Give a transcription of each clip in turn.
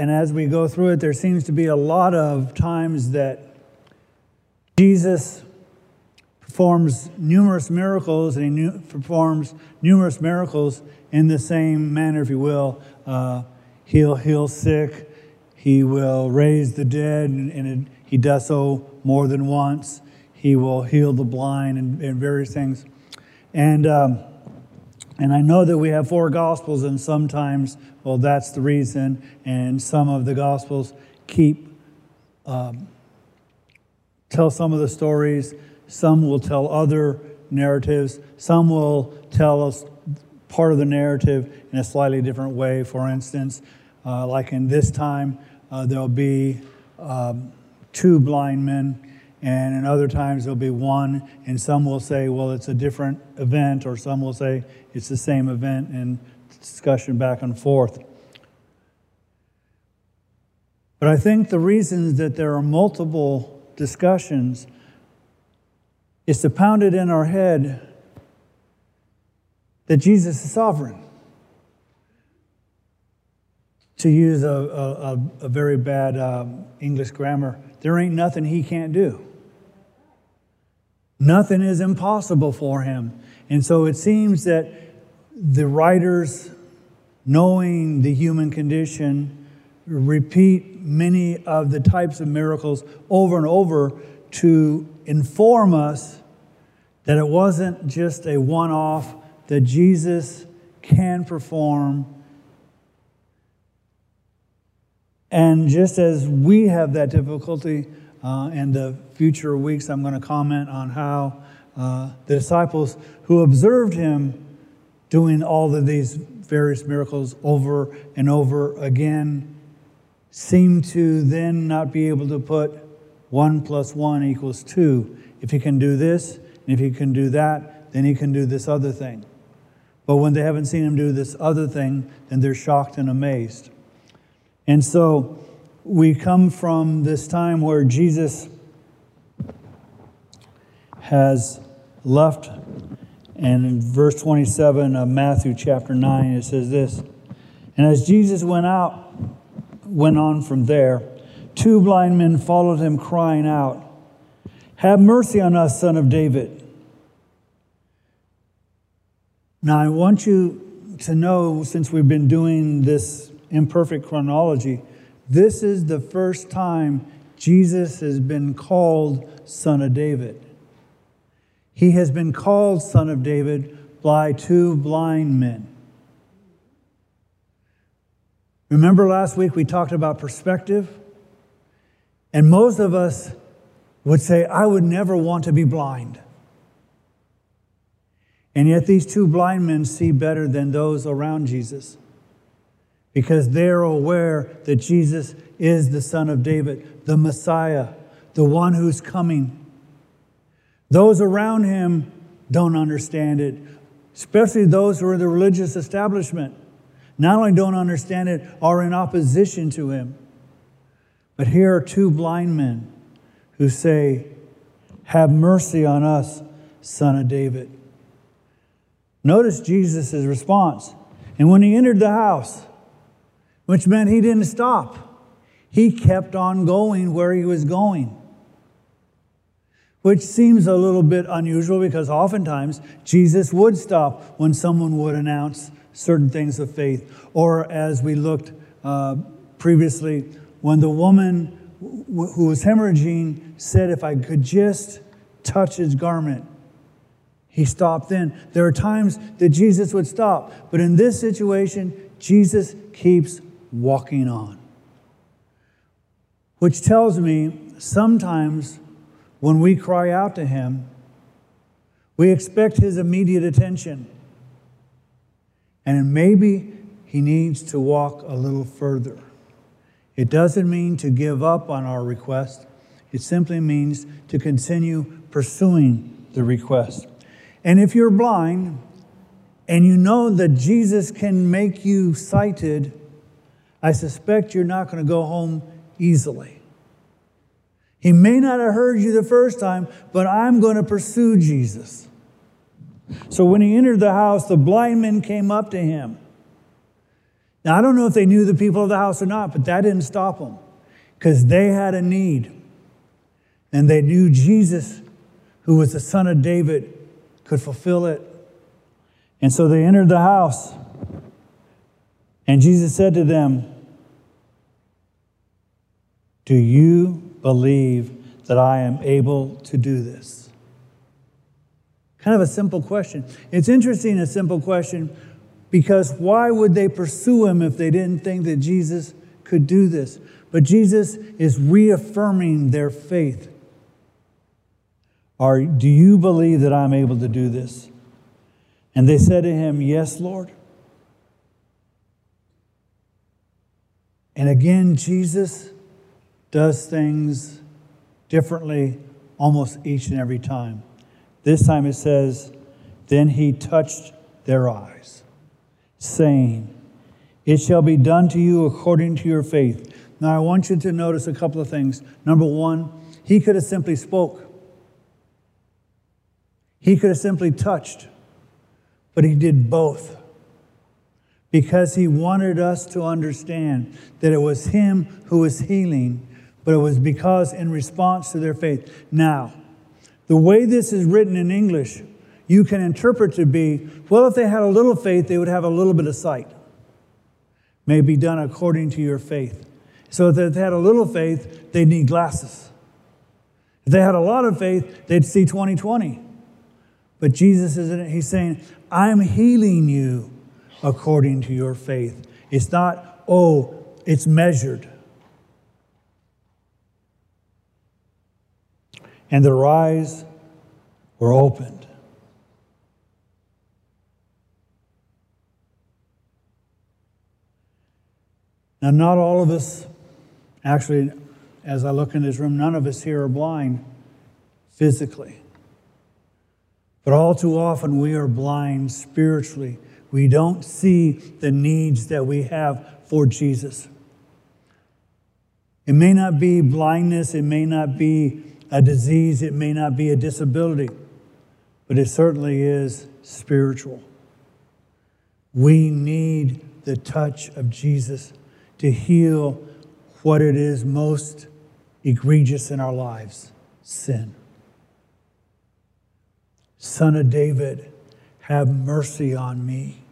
And as we go through it, there seems to be a lot of times that Jesus performs numerous miracles, and he nu- performs numerous miracles in the same manner, if you will. Uh, he'll heal sick, he will raise the dead, and, and it, he does so more than once. He will heal the blind and, and various things. And, um, and I know that we have four gospels, and sometimes, well, that's the reason. And some of the gospels keep, um, tell some of the stories. Some will tell other narratives. Some will tell us part of the narrative in a slightly different way. For instance, uh, like in this time, uh, there'll be um, two blind men and in other times there'll be one, and some will say, well, it's a different event, or some will say it's the same event, and discussion back and forth. But I think the reasons that there are multiple discussions is to pound it in our head that Jesus is sovereign. To use a, a, a very bad um, English grammar, there ain't nothing he can't do. Nothing is impossible for him. And so it seems that the writers, knowing the human condition, repeat many of the types of miracles over and over to inform us that it wasn't just a one off, that Jesus can perform. And just as we have that difficulty, uh, in the future weeks, I'm going to comment on how uh, the disciples who observed him doing all of these various miracles over and over again seem to then not be able to put one plus one equals two. If he can do this, and if he can do that, then he can do this other thing. But when they haven't seen him do this other thing, then they're shocked and amazed. And so, we come from this time where Jesus has left. And in verse 27 of Matthew chapter 9, it says this And as Jesus went out, went on from there, two blind men followed him, crying out, Have mercy on us, son of David. Now, I want you to know, since we've been doing this imperfect chronology, this is the first time Jesus has been called Son of David. He has been called Son of David by two blind men. Remember last week we talked about perspective? And most of us would say, I would never want to be blind. And yet these two blind men see better than those around Jesus because they're aware that Jesus is the Son of David, the Messiah, the one who's coming. Those around him don't understand it, especially those who are in the religious establishment. Not only don't understand it, are in opposition to him. But here are two blind men who say, Have mercy on us, son of David. Notice Jesus' response. And when he entered the house, which meant he didn't stop. He kept on going where he was going. Which seems a little bit unusual because oftentimes Jesus would stop when someone would announce certain things of faith. Or as we looked uh, previously, when the woman who was hemorrhaging said, If I could just touch his garment, he stopped then. There are times that Jesus would stop, but in this situation, Jesus keeps walking on. Which tells me sometimes when we cry out to Him, we expect His immediate attention. And maybe He needs to walk a little further. It doesn't mean to give up on our request, it simply means to continue pursuing the request. And if you're blind and you know that Jesus can make you sighted, I suspect you're not going to go home easily. He may not have heard you the first time, but I'm going to pursue Jesus. So when he entered the house, the blind men came up to him. Now, I don't know if they knew the people of the house or not, but that didn't stop them because they had a need. And they knew Jesus, who was the son of David, could fulfill it. And so they entered the house. And Jesus said to them, Do you believe that I am able to do this? Kind of a simple question. It's interesting, a simple question, because why would they pursue him if they didn't think that Jesus could do this? But Jesus is reaffirming their faith. Are, do you believe that I'm able to do this? And they said to him, Yes, Lord. And again, Jesus does things differently almost each and every time. This time it says, Then he touched their eyes, saying, It shall be done to you according to your faith. Now I want you to notice a couple of things. Number one, he could have simply spoke. He could have simply touched, but he did both because he wanted us to understand that it was him who was healing, but it was because in response to their faith. Now, the way this is written in English, you can interpret to be well, if they had a little faith, they would have a little bit of sight. May be done according to your faith. So if they had a little faith, they'd need glasses. If they had a lot of faith, they'd see 2020. But Jesus is he's saying, I'm healing you according to your faith. It's not, oh, it's measured. And their eyes were opened. Now, not all of us, actually, as I look in this room, none of us here are blind physically. But all too often we are blind spiritually. We don't see the needs that we have for Jesus. It may not be blindness, it may not be a disease, it may not be a disability, but it certainly is spiritual. We need the touch of Jesus to heal what it is most egregious in our lives sin. Son of David, have mercy on me.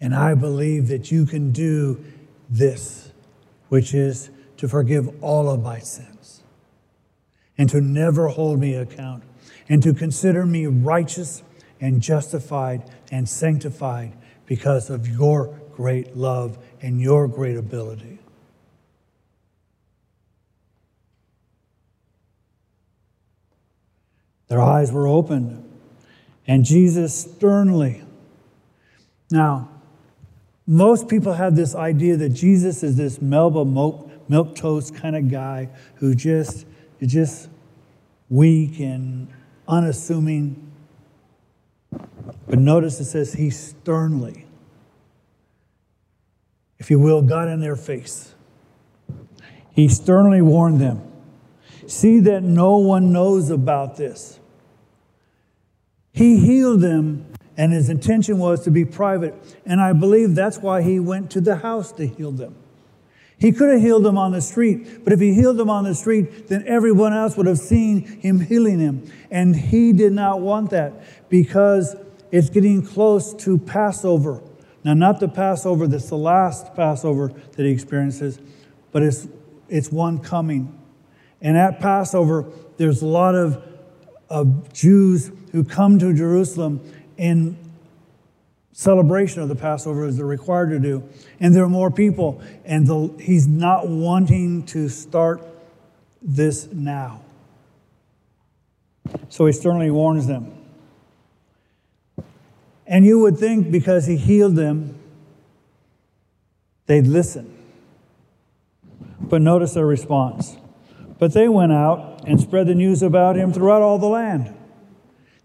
And I believe that you can do this, which is to forgive all of my sins and to never hold me account and to consider me righteous and justified and sanctified because of your great love and your great ability. Their eyes were opened, and Jesus sternly. Now, most people have this idea that Jesus is this Melba milk, toast kind of guy who just is just weak and unassuming. But notice it says he sternly, if you will, got in their face. He sternly warned them See that no one knows about this. He healed them, and his intention was to be private. And I believe that's why he went to the house to heal them. He could have healed them on the street, but if he healed them on the street, then everyone else would have seen him healing him. And he did not want that because it's getting close to Passover. Now, not the Passover that's the last Passover that he experiences, but it's, it's one coming. And at Passover, there's a lot of, of Jews who come to Jerusalem in celebration of the Passover as they're required to do. And there are more people. And the, he's not wanting to start this now. So he sternly warns them. And you would think because he healed them, they'd listen. But notice their response. But they went out and spread the news about him throughout all the land.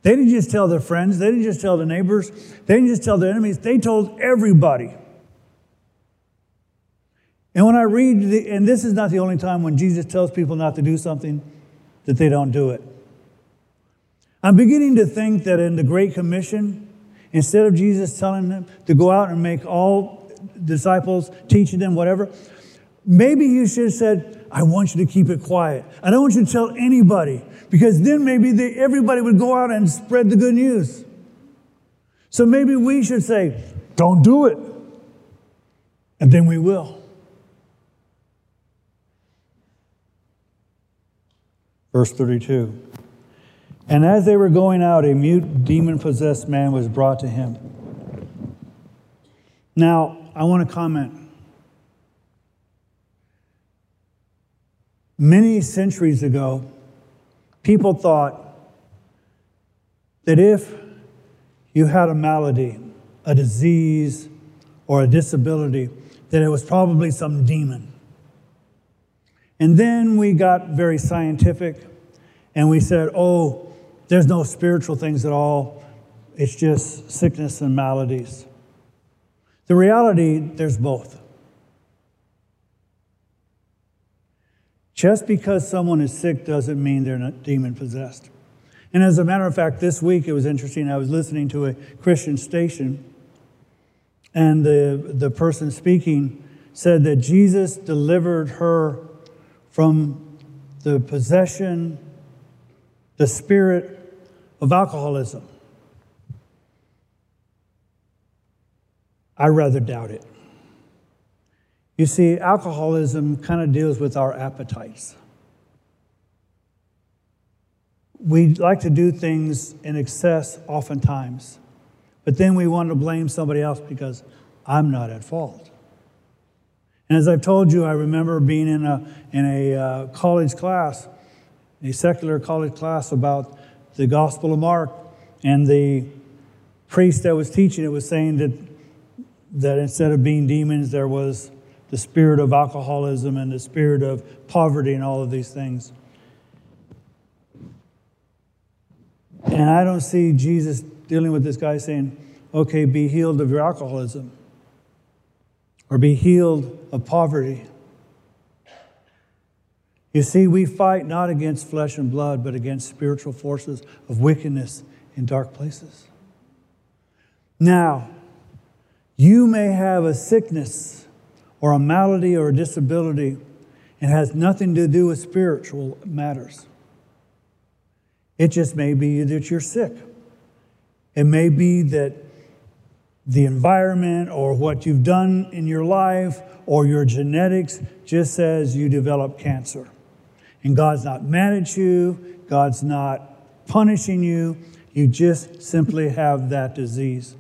They didn't just tell their friends, they didn't just tell the neighbors, they didn't just tell their enemies, they told everybody. And when I read, the, and this is not the only time when Jesus tells people not to do something, that they don't do it. I'm beginning to think that in the Great Commission, instead of Jesus telling them to go out and make all disciples, teaching them, whatever. Maybe you should have said, I want you to keep it quiet. I don't want you to tell anybody, because then maybe they, everybody would go out and spread the good news. So maybe we should say, Don't do it. And then we will. Verse 32. And as they were going out, a mute, demon possessed man was brought to him. Now, I want to comment. Many centuries ago, people thought that if you had a malady, a disease, or a disability, that it was probably some demon. And then we got very scientific and we said, oh, there's no spiritual things at all, it's just sickness and maladies. The reality, there's both. Just because someone is sick doesn't mean they're not demon possessed. And as a matter of fact, this week it was interesting. I was listening to a Christian station, and the, the person speaking said that Jesus delivered her from the possession, the spirit of alcoholism? I rather doubt it. You see, alcoholism kind of deals with our appetites. We like to do things in excess oftentimes, but then we want to blame somebody else because I'm not at fault. And as I've told you, I remember being in a, in a uh, college class, a secular college class about the Gospel of Mark, and the priest that was teaching it was saying that, that instead of being demons, there was the spirit of alcoholism and the spirit of poverty and all of these things. And I don't see Jesus dealing with this guy saying, okay, be healed of your alcoholism or be healed of poverty you see, we fight not against flesh and blood, but against spiritual forces of wickedness in dark places. Now, you may have a sickness or a malady or a disability and has nothing to do with spiritual matters. It just may be that you're sick. It may be that the environment or what you've done in your life or your genetics just says you develop cancer. And God's not mad at you, God's not punishing you. You just simply have that disease.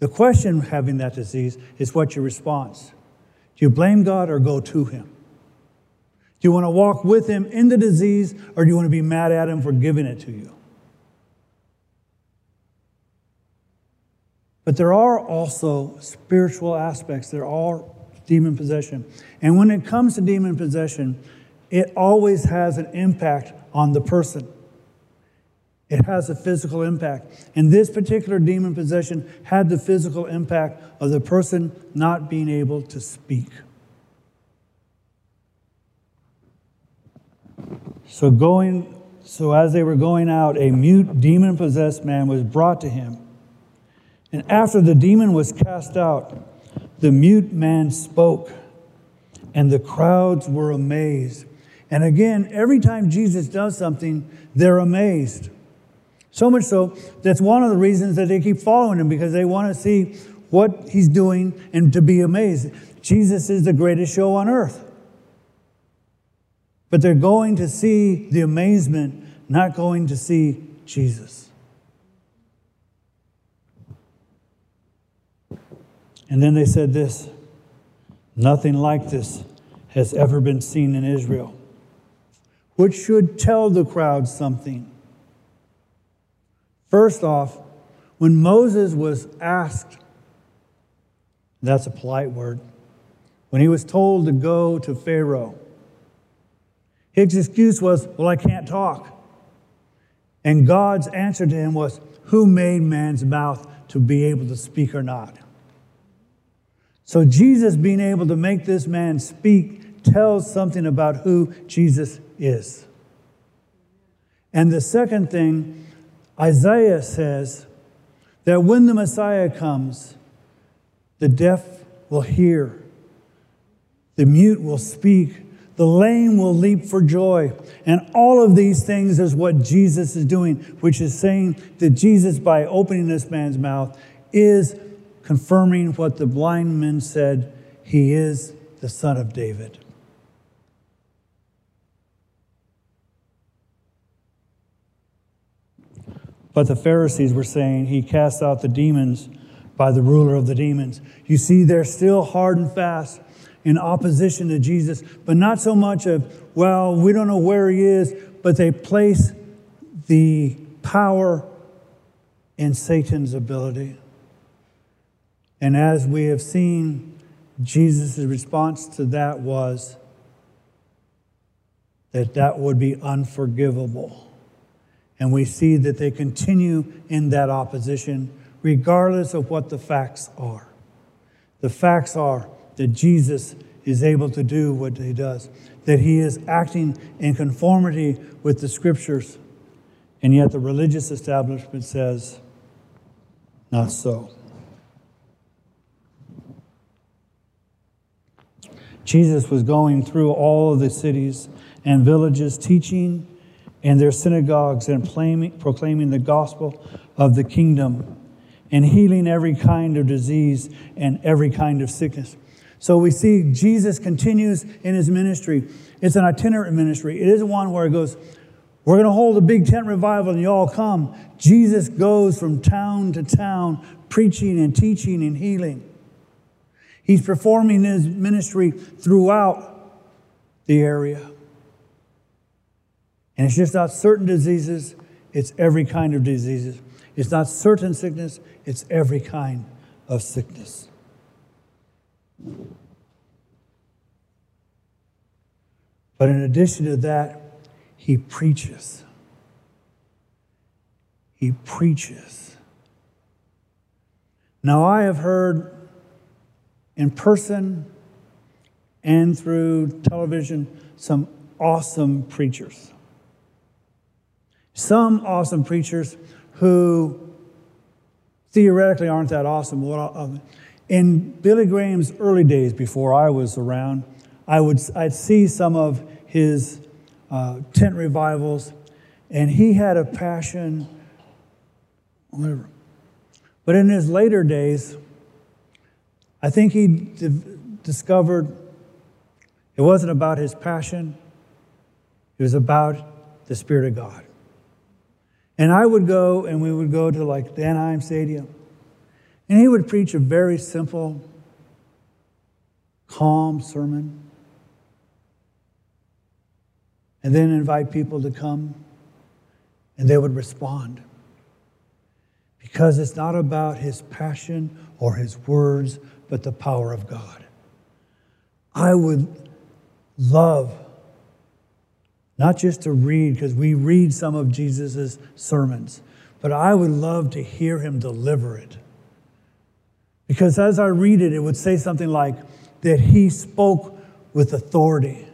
The question having that disease is what's your response? Do you blame God or go to Him? Do you want to walk with Him in the disease or do you want to be mad at Him for giving it to you? But there are also spiritual aspects. There are demon possession. And when it comes to demon possession, it always has an impact on the person. It has a physical impact. And this particular demon possession had the physical impact of the person not being able to speak. So going so as they were going out a mute demon possessed man was brought to him. And after the demon was cast out, the mute man spoke, and the crowds were amazed and again, every time Jesus does something, they're amazed. So much so, that's one of the reasons that they keep following him because they want to see what he's doing and to be amazed. Jesus is the greatest show on earth. But they're going to see the amazement, not going to see Jesus. And then they said this nothing like this has ever been seen in Israel which should tell the crowd something. First off, when Moses was asked, that's a polite word, when he was told to go to Pharaoh, his excuse was, Well, I can't talk. And God's answer to him was, Who made man's mouth to be able to speak or not? So, Jesus being able to make this man speak tells something about who Jesus is. And the second thing, Isaiah says that when the Messiah comes, the deaf will hear, the mute will speak, the lame will leap for joy. And all of these things is what Jesus is doing, which is saying that Jesus, by opening this man's mouth, is confirming what the blind men said he is the son of David. But the Pharisees were saying he cast out the demons by the ruler of the demons. You see, they're still hard and fast in opposition to Jesus, but not so much of, well, we don't know where he is, but they place the power in Satan's ability. And as we have seen, Jesus' response to that was that that would be unforgivable. And we see that they continue in that opposition, regardless of what the facts are. The facts are that Jesus is able to do what he does, that he is acting in conformity with the scriptures. And yet the religious establishment says, not so. Jesus was going through all of the cities and villages, teaching in their synagogues and proclaiming the gospel of the kingdom and healing every kind of disease and every kind of sickness. So we see Jesus continues in his ministry. It's an itinerant ministry. It isn't one where it goes, we're going to hold a big tent revival and you all come. Jesus goes from town to town, preaching and teaching and healing. He's performing his ministry throughout the area. And it's just not certain diseases, it's every kind of diseases. It's not certain sickness, it's every kind of sickness. But in addition to that, he preaches. He preaches. Now, I have heard in person and through television some awesome preachers. Some awesome preachers who theoretically aren't that awesome. In Billy Graham's early days, before I was around, I would I'd see some of his uh, tent revivals, and he had a passion. Whatever. But in his later days, I think he discovered it wasn't about his passion, it was about the Spirit of God. And I would go, and we would go to like the Anaheim Stadium, and he would preach a very simple, calm sermon, and then invite people to come, and they would respond. Because it's not about his passion or his words, but the power of God. I would love not just to read, because we read some of Jesus' sermons, but I would love to hear him deliver it. Because as I read it, it would say something like that he spoke with authority.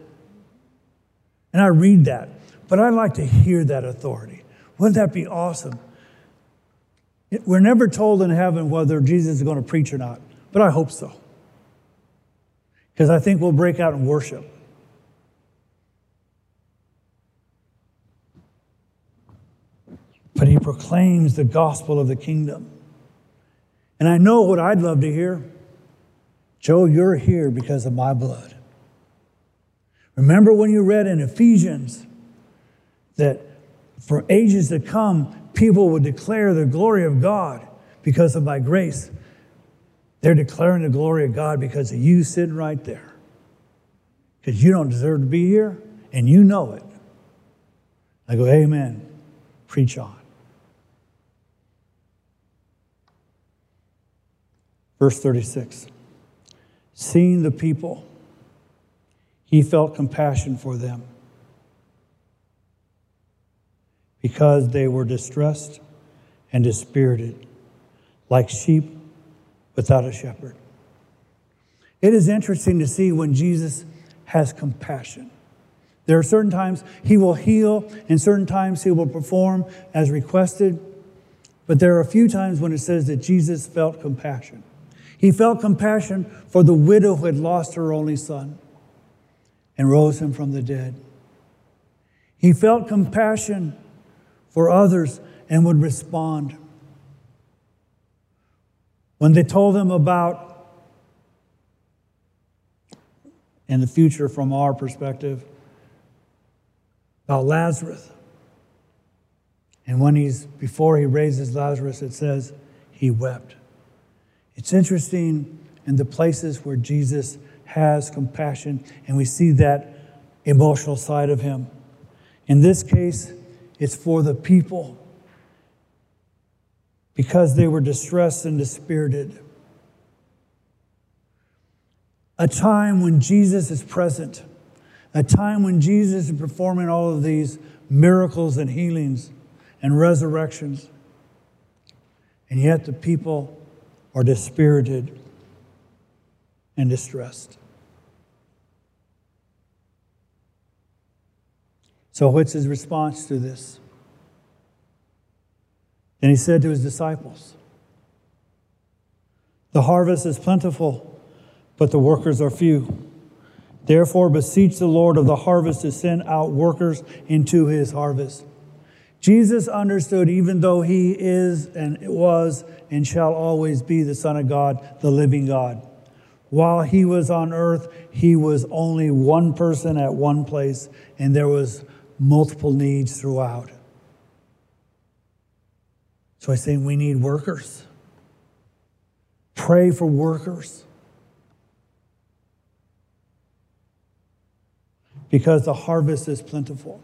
And I read that, but I'd like to hear that authority. Wouldn't that be awesome? We're never told in heaven whether Jesus is going to preach or not, but I hope so. Because I think we'll break out in worship. But he proclaims the gospel of the kingdom. And I know what I'd love to hear. Joe, you're here because of my blood. Remember when you read in Ephesians that for ages to come, people would declare the glory of God because of my grace. They're declaring the glory of God because of you sitting right there. Because you don't deserve to be here, and you know it. I go, Amen. Preach on. Verse 36 Seeing the people, he felt compassion for them because they were distressed and dispirited, like sheep without a shepherd. It is interesting to see when Jesus has compassion. There are certain times he will heal, and certain times he will perform as requested. But there are a few times when it says that Jesus felt compassion. He felt compassion for the widow who had lost her only son and rose him from the dead. He felt compassion for others and would respond. When they told him about, in the future from our perspective, about Lazarus, and when he's, before he raises Lazarus, it says he wept. It's interesting in the places where Jesus has compassion, and we see that emotional side of him. In this case, it's for the people because they were distressed and dispirited. A time when Jesus is present, a time when Jesus is performing all of these miracles and healings and resurrections. And yet the people are dispirited and distressed. So, what's his response to this? And he said to his disciples, The harvest is plentiful, but the workers are few. Therefore, beseech the Lord of the harvest to send out workers into his harvest. Jesus understood, even though he is and was and shall always be the Son of God, the living God. While he was on earth, he was only one person at one place, and there was multiple needs throughout. So I say we need workers. Pray for workers. Because the harvest is plentiful.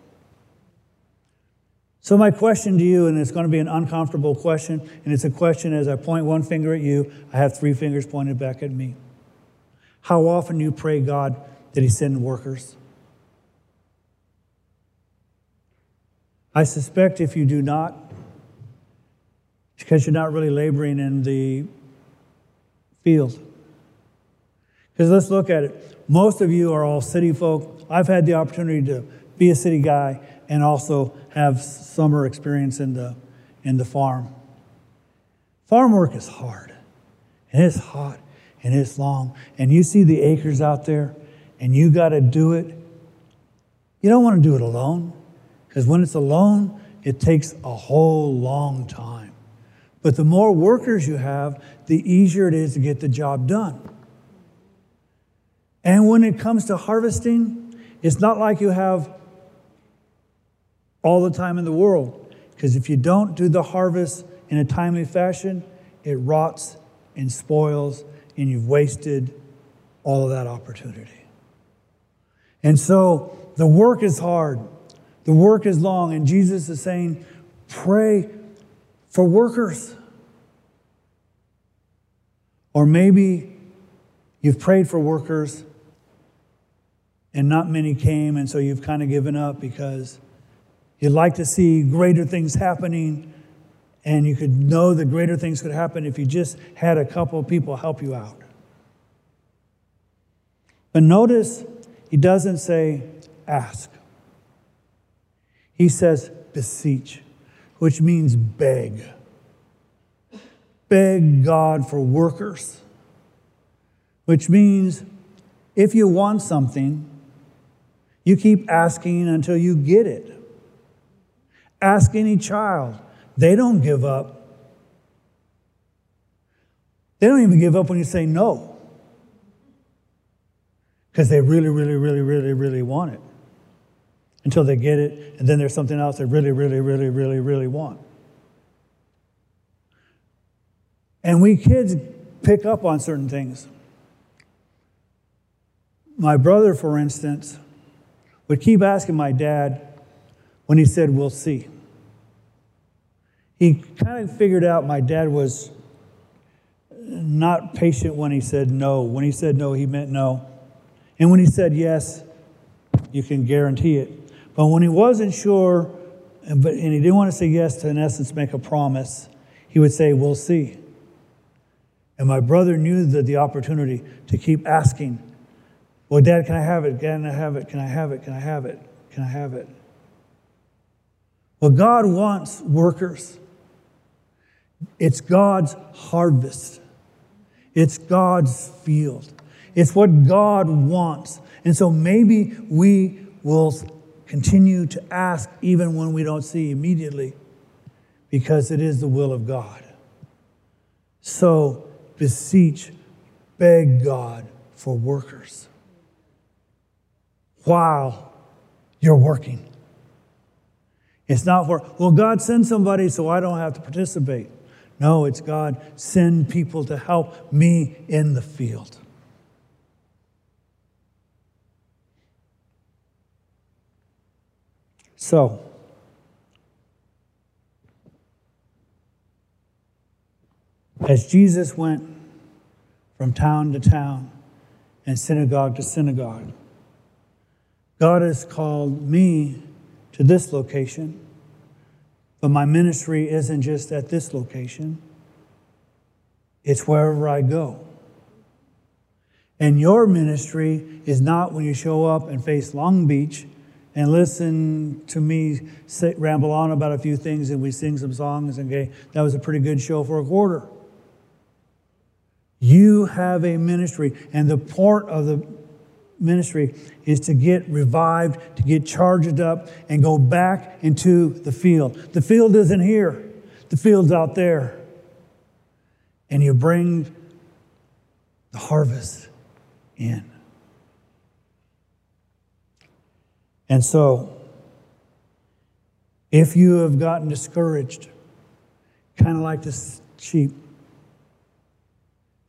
So, my question to you, and it's going to be an uncomfortable question, and it's a question as I point one finger at you, I have three fingers pointed back at me. How often do you pray God that He send workers? I suspect if you do not, it's because you're not really laboring in the field. Because let's look at it. Most of you are all city folk. I've had the opportunity to be a city guy and also have summer experience in the, in the farm. Farm work is hard, and it's hot, and it's long, and you see the acres out there, and you got to do it. You don't want to do it alone, because when it's alone, it takes a whole long time. But the more workers you have, the easier it is to get the job done. And when it comes to harvesting, it's not like you have all the time in the world. Because if you don't do the harvest in a timely fashion, it rots and spoils, and you've wasted all of that opportunity. And so the work is hard, the work is long, and Jesus is saying, pray for workers. Or maybe you've prayed for workers and not many came, and so you've kind of given up because You'd like to see greater things happening, and you could know that greater things could happen if you just had a couple of people help you out. But notice he doesn't say ask, he says beseech, which means beg. Beg God for workers, which means if you want something, you keep asking until you get it. Ask any child. They don't give up. They don't even give up when you say no. Because they really, really, really, really, really want it. Until they get it, and then there's something else they really, really, really, really, really want. And we kids pick up on certain things. My brother, for instance, would keep asking my dad when he said, We'll see he kind of figured out my dad was not patient when he said no. When he said no, he meant no. And when he said yes, you can guarantee it. But when he wasn't sure, but, and he didn't want to say yes to, in essence, make a promise, he would say, We'll see. And my brother knew that the opportunity to keep asking, Well, Dad, can I have it? Can I have it? Can I have it? Can I have it? Can I have it? Well, God wants workers. It's God's harvest. It's God's field. It's what God wants. And so maybe we will continue to ask even when we don't see immediately because it is the will of God. So beseech, beg God for workers while you're working. It's not for, well, God send somebody so I don't have to participate. No, it's God send people to help me in the field. So, as Jesus went from town to town and synagogue to synagogue, God has called me to this location, but my ministry isn't just at this location, it's wherever I go. And your ministry is not when you show up and face Long Beach and listen to me say, ramble on about a few things and we sing some songs and okay, that was a pretty good show for a quarter. You have a ministry, and the part of the ministry is to get revived, to get charged up, and go back into the field. The field isn't here, the field's out there. And you bring the harvest in. And so, if you have gotten discouraged, kind of like this sheep,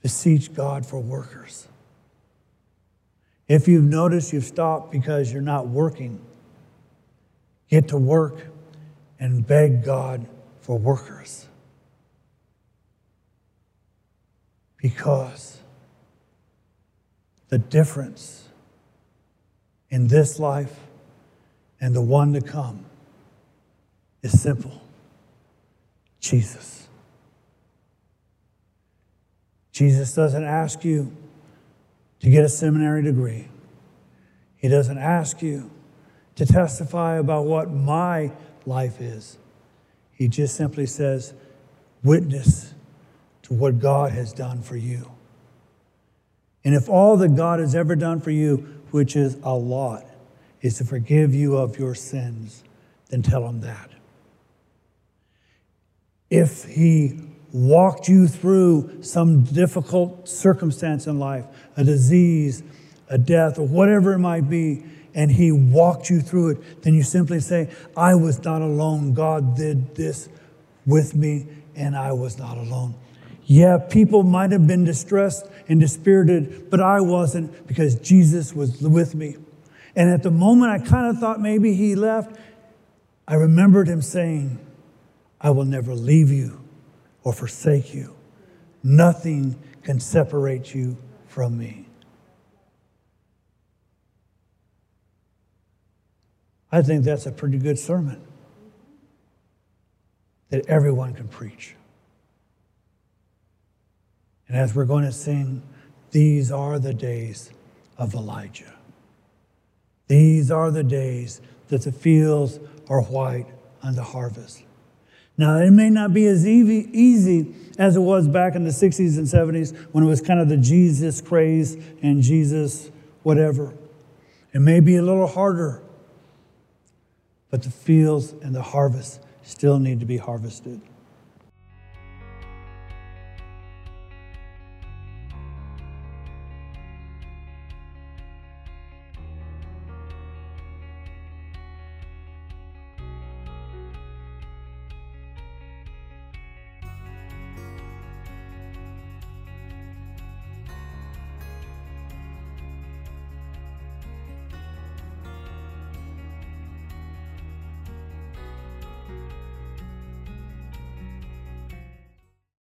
beseech God for workers. If you've noticed you've stopped because you're not working, get to work and beg God for workers. Because the difference in this life and the one to come is simple Jesus. Jesus doesn't ask you to get a seminary degree, He doesn't ask you to testify about what my life is. He just simply says, witness to what God has done for you. And if all that God has ever done for you, which is a lot, is to forgive you of your sins, then tell him that. If he walked you through some difficult circumstance in life, a disease, a death, or whatever it might be, and he walked you through it, then you simply say, I was not alone. God did this with me, and I was not alone. Yeah, people might have been distressed and dispirited, but I wasn't because Jesus was with me. And at the moment I kind of thought maybe he left, I remembered him saying, I will never leave you or forsake you. Nothing can separate you from me. I think that's a pretty good sermon that everyone can preach. And as we're going to sing, these are the days of Elijah. These are the days that the fields are white the harvest. Now, it may not be as easy as it was back in the 60s and 70s when it was kind of the Jesus craze and Jesus whatever. It may be a little harder, but the fields and the harvest still need to be harvested.